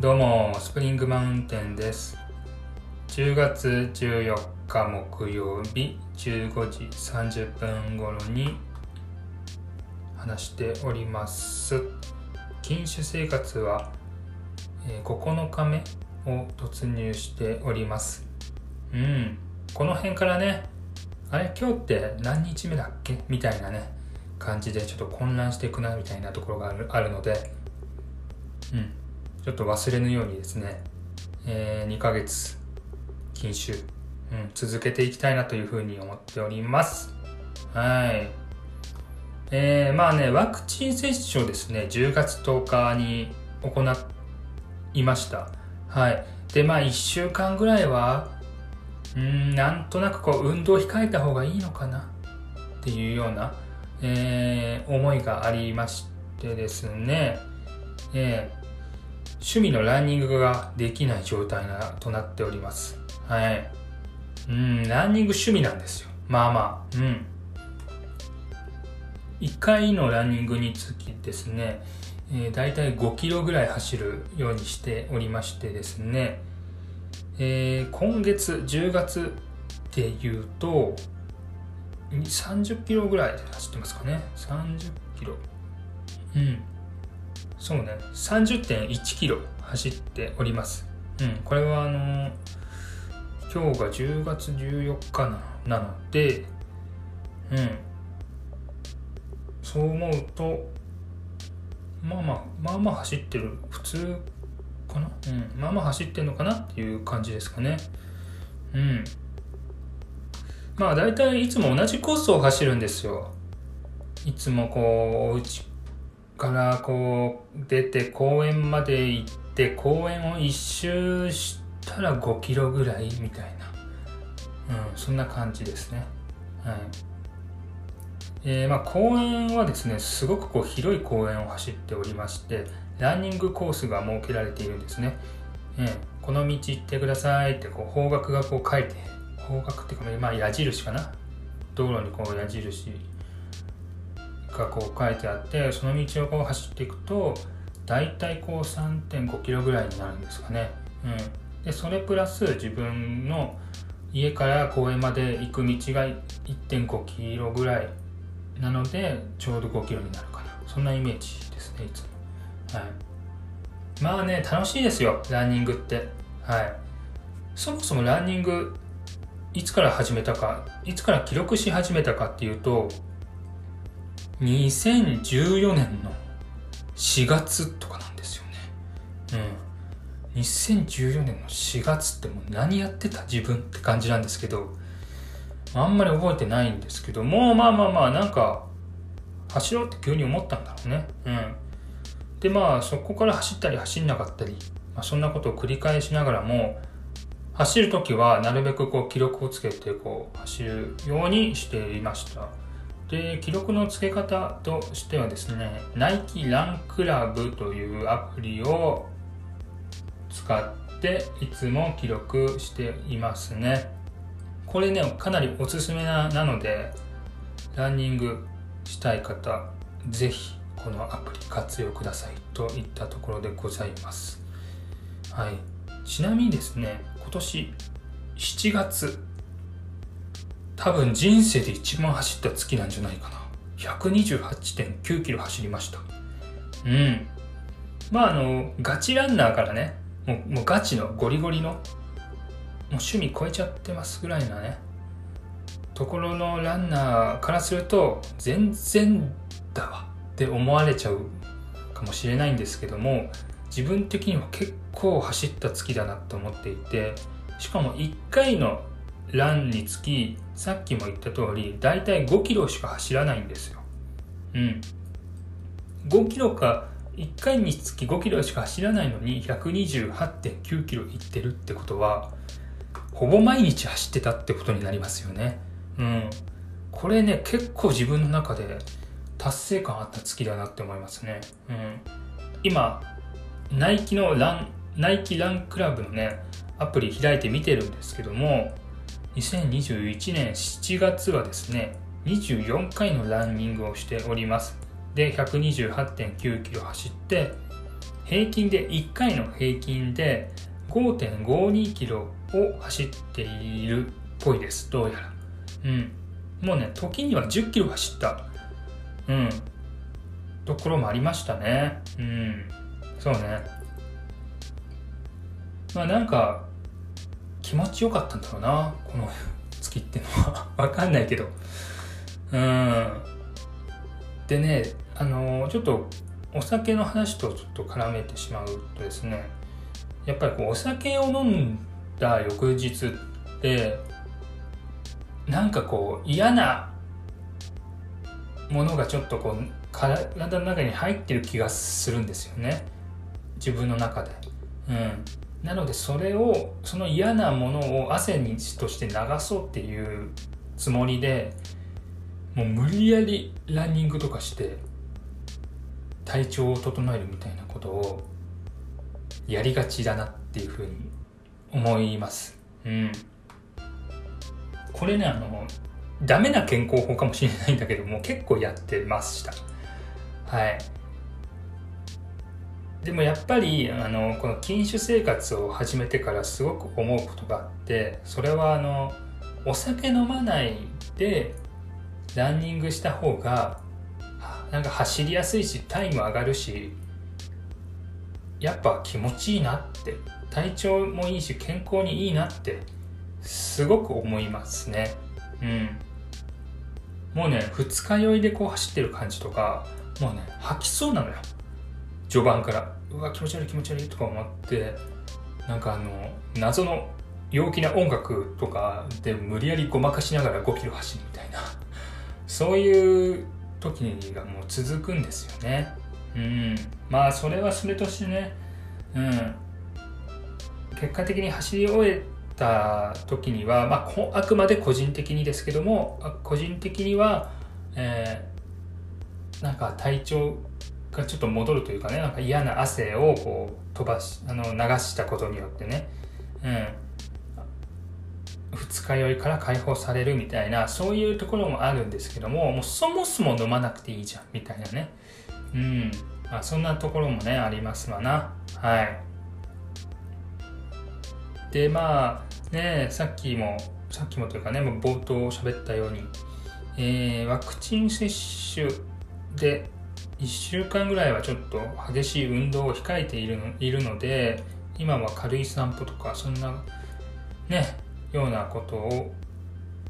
どうも、スプリングマウンテンです。10月14日木曜日15時30分頃に話しております。禁酒生活は、9日目を突入しております。うん、この辺からね、あれ？今日って何日目だっけ？みたいなね、感じでちょっと混乱していくなみたいなところがあるあるので、うん、ちょっと忘れぬようにですね、え2ヶ月禁酒、うん、続けていきたいなというふうに思っております。はい。えー、まあね、ワクチン接種をですね、10月10日に行いました。はい。で、まあ1週間ぐらいは、うん、なんとなくこう、運動を控えた方がいいのかなっていうような、えー思いがありましてですね、えー趣味のランニングができない状態なとなっております。はい。うん、ランニング趣味なんですよ。まあまあ、うん。1回のランニングにつきですね、えー、大体5キロぐらい走るようにしておりましてですね、えー今月10月でいうと、30キロぐらい走ってますかね。30キロ。うん。そうね、30.1キロ走っております。うん、これはあの今日が10月14日ななので、うん、そう思うと、まあまあ、まあまあ走ってる、普通かな？うん、まあまあ走ってるのかなっていう感じですかね。うん。まあ大体いつも同じコースを走るんですよ。いつもこう、お家からこう出て公園まで行って公園を一周したら5キロぐらいみたいな、うん、そんな感じですね。はいえーまあ、公園はですねすごくこう広い公園を走っておりましてランニングコースが設けられているんですね。えーこの道行ってくださいってこう方角がこう書いて方角っていうか、まあ、矢印かな？道路にこう矢印がこう書いてあってその道をこう走っていくと大体こう3.5キロぐらいになるんですかね、うん、でそれプラス自分の家から公園まで行く道が1.5キロぐらいなのでちょうど5キロになるかな。そんなイメージですねいつも。はい。まあね楽しいですよランニングって。はい。そもそもランニングいつから始めたかいつから記録し始めたかっていうと2014年の4月とかなんですよね。うん。2014年の4月ってもう何やってた？自分って感じなんですけど、あんまり覚えてないんですけど、もうまあまあまあなんか走ろうって急に思ったんだろうね。うん。でまあそこから走ったり走んなかったり、まあ、そんなことを繰り返しながらも、走るときはなるべくこう記録をつけてこう走るようにしていました。で記録の付け方としてはですねナイキランクラブというアプリを使っていつも記録していますね。これねかなりおすすめななのでランニングしたい方ぜひこのアプリ活用くださいといったところでございます。はい。ちなみにですね今年7月多分人生で一番走った月なんじゃないかな。128.9キロ走りました。うん。まああのガチランナーからねもうもうガチのゴリゴリのもう趣味超えちゃってますぐらいなねところのランナーからすると全然だわ。って思われちゃうかもしれないんですけども自分的には結構走った月だなと思っていてしかも1回のランにつきさっきも言った通り大体5キロしか走らないんですよ。うん。5キロか1回につき5キロしか走らないのに128.9キロいってるってことはほぼ毎日走ってたってことになりますよね。うん。これね結構自分の中で達成感あった月だなって思いますね。うん。今ナイキのランナイキランクラブのねアプリ開いて見てるんですけども2021年7月はですね24回のランニングをしております。で128.9キロ走って平均で1回の平均で5.52キロを走っているっぽいです。どうやら。うん。もうね時には10キロ走った。うん。ところもありましたね。うん。そうね。まあなんか気持ちよかったんだろうなこの月ってのは。わかんないけど。うん。でねあのちょっとお酒の話とちょっと絡めてしまうとですねやっぱりこうお酒を飲んだ翌日ってなんかこう嫌なものがちょっとこう体の中に入ってる気がするんですよね。自分の中で。うん、なのでそれをその嫌なものを汗にとして流そうっていうつもりでもう無理やりランニングとかして体調を整えるみたいなことをやりがちだなっていうふうに思います。うん。これね、あの、ダメな健康法かもしれないんだけども、結構やってました。はい。でもやっぱり、あの、この禁酒生活を始めてからすごく思うことがあって、それはあの、お酒飲まないでランニングした方がなんか走りやすいしタイム上がるしやっぱ気持ちいいなって体調もいいし健康にいいなってすごく思いますね。うん。もうね二日酔いでこう走ってる感じとかもうね吐きそうなのよ。序盤からうわ気持ち悪い気持ち悪いとか思ってなんかあの謎の陽気な音楽とかで無理やりごまかしながら5キロ走るみたいな そういう時がもう続くんですよね。うん。まあ、それはそれとしてね、うん。結果的に走り終えた時には、まあ、あくまで個人的にですけども、個人的には、えー、なんか体調がちょっと戻るというかね、なんか嫌な汗をこう飛ばし、あの、流したことによってね、うん。二日酔いから解放されるみたいなそういうところもあるんですけどももうそもそも飲まなくていいじゃんみたいなね。うん。まあそんなところもねありますわな。はい。でまあねさっきもさっきもというかねもう冒頭喋ったように、えー、ワクチン接種で1週間ぐらいはちょっと激しい運動を控えているのいるので今は軽い散歩とかそんなねようなことを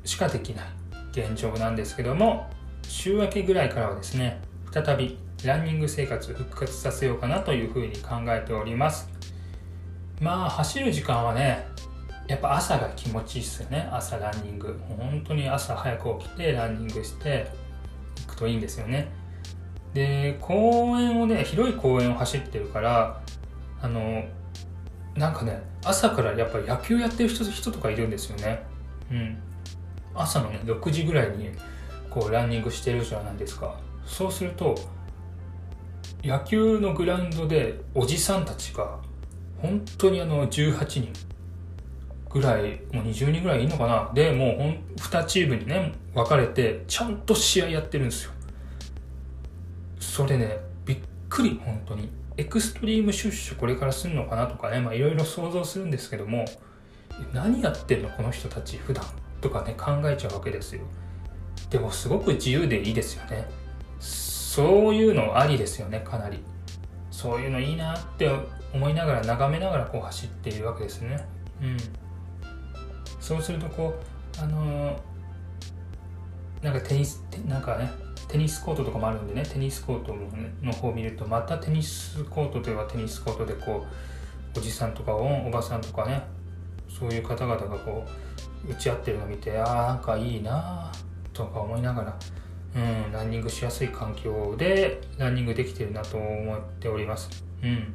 しかできない現状なんですけども週明けぐらいからはですね再びランニング生活復活させようかなというふうに考えております。まあ走る時間はねやっぱ朝が気持ちいいっすよね。朝ランニング。本当に朝早く起きてランニングして行くといいんですよね。で公園をね広い公園を走ってるからあのなんかね朝からやっぱり野球やってる人人とかいるんですよね。うん。朝のね6時ぐらいにこうランニングしてるじゃないですか。そうすると野球のグラウンドでおじさんたちが本当にあの18人ぐらいもう20人ぐらいいいのかな。でもうほん2チームにね分かれてちゃんと試合やってるんですよ。それねびっくり本当に。エクストリーム出所これからするのかなとかねいろいろ想像するんですけども何やってんのこの人たち普段とかね考えちゃうわけですよ。でもすごく自由でいいですよね。そういうのありですよねかなり。そういうのいいなって思いながら眺めながらこう走っているわけですね。うん。そうするとこうあのー、なんかテニスなんかねテニスコートとかもあるんでねテニスコートの方を見るとまたテニスコートではテニスコートでこうおじさんとかおばさんとかねそういう方々がこう打ち合ってるのを見てああなんかいいなとか思いながらうんランニングしやすい環境でランニングできてるなと思っております。うん。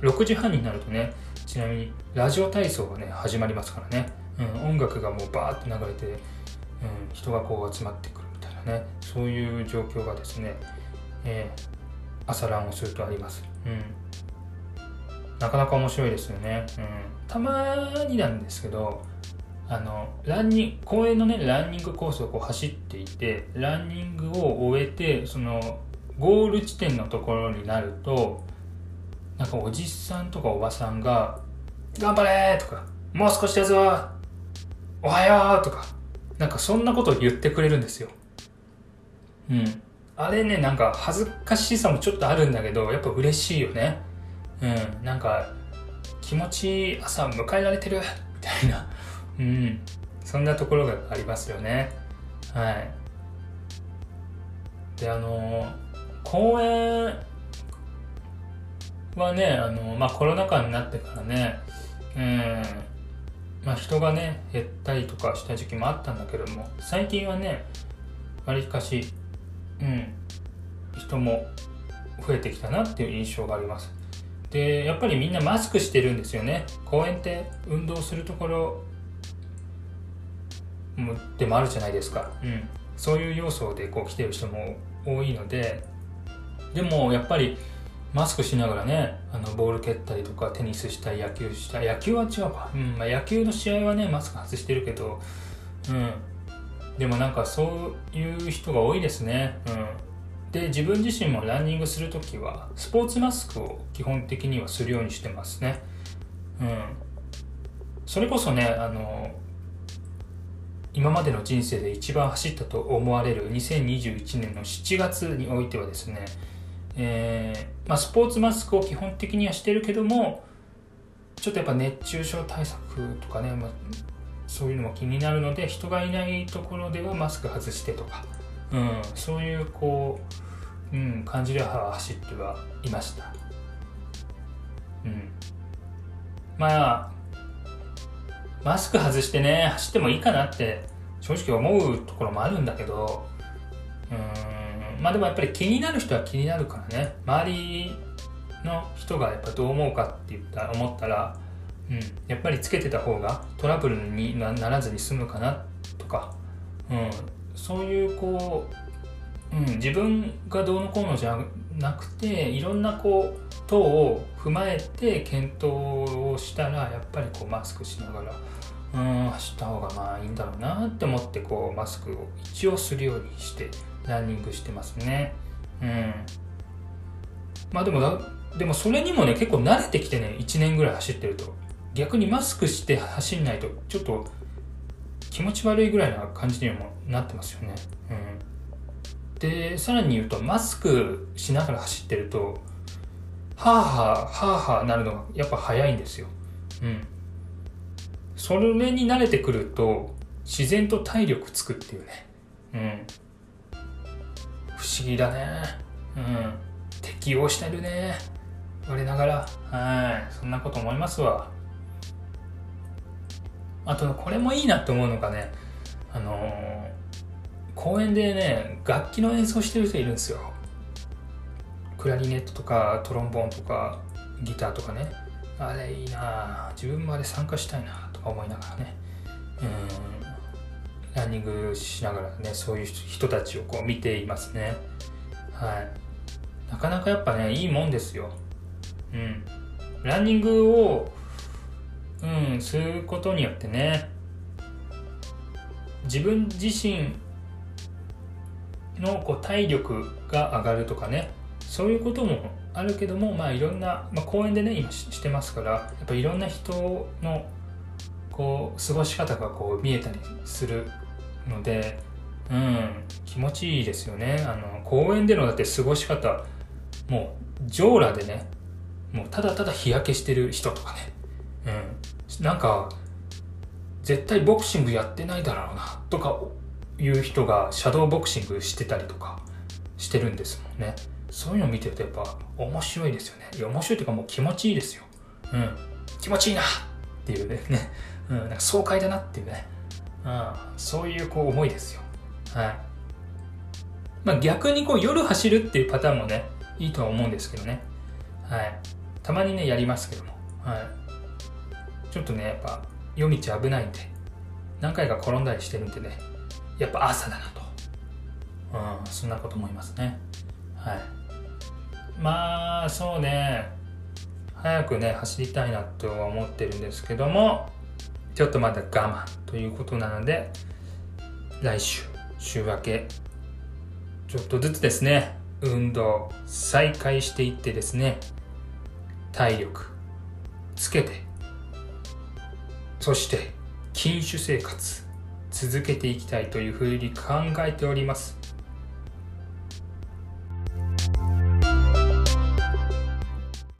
6時半になるとねちなみにラジオ体操がね始まりますからね、うん、音楽がもうバーって流れて、うん、人がこう集まってくるねそういう状況がですね、えー、朝ランをするとあります、うん、なかなか面白いですよね、うん、たまになんですけどあのランニング公園のねランニングコースをこう走っていてランニングを終えてそのゴール地点のところになるとなんかおじさんとかおばさんが「頑張れ!」とか「もう少しだぞおはよう!」とかなんかそんなことを言ってくれるんですようん。あれねなんか恥ずかしさもちょっとあるんだけどやっぱ嬉しいよね。うん。なんか気持ちいい朝迎えられてるみたいな。うん。そんなところがありますよね。はい。であの公演はねあの、まあ、コロナ禍になってからね、うん。まあ、人がね減ったりとかした時期もあったんだけども最近はねわりかし、うん、人も増えてきたなっていう印象があります。でやっぱりみんなマスクしてるんですよね。公園って運動するところでもあるじゃないですか、うん、そういう要素でこう来てる人も多いのででもやっぱりマスクしながらねあのボール蹴ったりとかテニスしたり野球した野球は違うか、うんまあ、野球の試合はねマスク外してるけど、うん、でもなんかそういう人が多いですね、うん、で自分自身もランニングする時はスポーツマスクを基本的にはするようにしてますね、うん、それこそねあの今までの人生で一番走ったと思われる2021年の7月においてはですね、えー、まあ、スポーツマスクを基本的にはしてるけどもちょっとやっぱ熱中症対策とかね、まあ、そういうのも気になるので人がいないところではマスク外してとか、うん、そういうこう、うん、感じでは走ってはいました。うん、まあマスク外してね走ってもいいかなって正直思うところもあるんだけどうん。まあでもやっぱり気になる人は気になるからね。周りの人がやっぱどう思うかって言ったら思ったら、うん、やっぱりつけてた方がトラブルにならずに済むかなとか、うん、そういうこう、うん、自分がどうのこうのじゃなくていろんなこう等を踏まえて検討をしたらやっぱりこうマスクしながらうん走った方がまあいいんだろうなって思ってこうマスクを一応するようにしてランニングしてますね。うん。まあでもでもそれにもね結構慣れてきてね1年ぐらい走ってると。逆にマスクして走んないとちょっと気持ち悪いぐらいな感じにもなってますよね。うん。でさらに言うとマスクしながら走ってるとはあはあはあはあなるのがやっぱ早いんですよ。うん。それに慣れてくると自然と体力つくっていうね。うん。不思議だね。うん。適応してるね。我ながら。はい。そんなこと思いますわ。あとこれもいいなって思うのがねあのー、公園でね楽器の演奏してる人いるんですよ。クラリネットとかトロンボーンとかギターとかね。あれいいな自分まで参加したいなとか思いながらね。うん。ランニングしながらねそういう人たちをこう見ていますね。はい。なかなかやっぱねいいもんですよ。うん。ランニングをうんすることによってね。自分自身のこう体力が上がるとかね。そういうこともあるけどもまあいろんな、まあ、公園でね今してますからやっぱいろんな人のこう過ごし方がこう見えたりするので、うん、気持ちいいですよね。あの公園でのだって過ごし方もう上裸でねもうただただ日焼けしてる人とかね、うん、なんか絶対ボクシングやってないだろうなとかいう人がシャドーボクシングしてたりとかしてるんですもんねそういうのを見てるとやっぱ面白いですよねいや面白いというかもう気持ちいいですようん気持ちいいなっていうね うん、なんか爽快だなっていうね、うん、そういうこう思いですよ。はい。まあ逆にこう夜走るっていうパターンもね、いいとは思うんですけどね。はい。たまにね、やりますけども。はい。ちょっとね、やっぱ夜道危ないんで、何回か転んだりしてるんでね、やっぱ朝だなと。うん、そんなこと思いますね。はい。まあ、そうね、早くね、走りたいなとは思ってるんですけども、ちょっとまだ我慢ということなので来週週明けちょっとずつですね運動再開していってですね体力つけてそして禁酒生活続けていきたいというふうに考えております。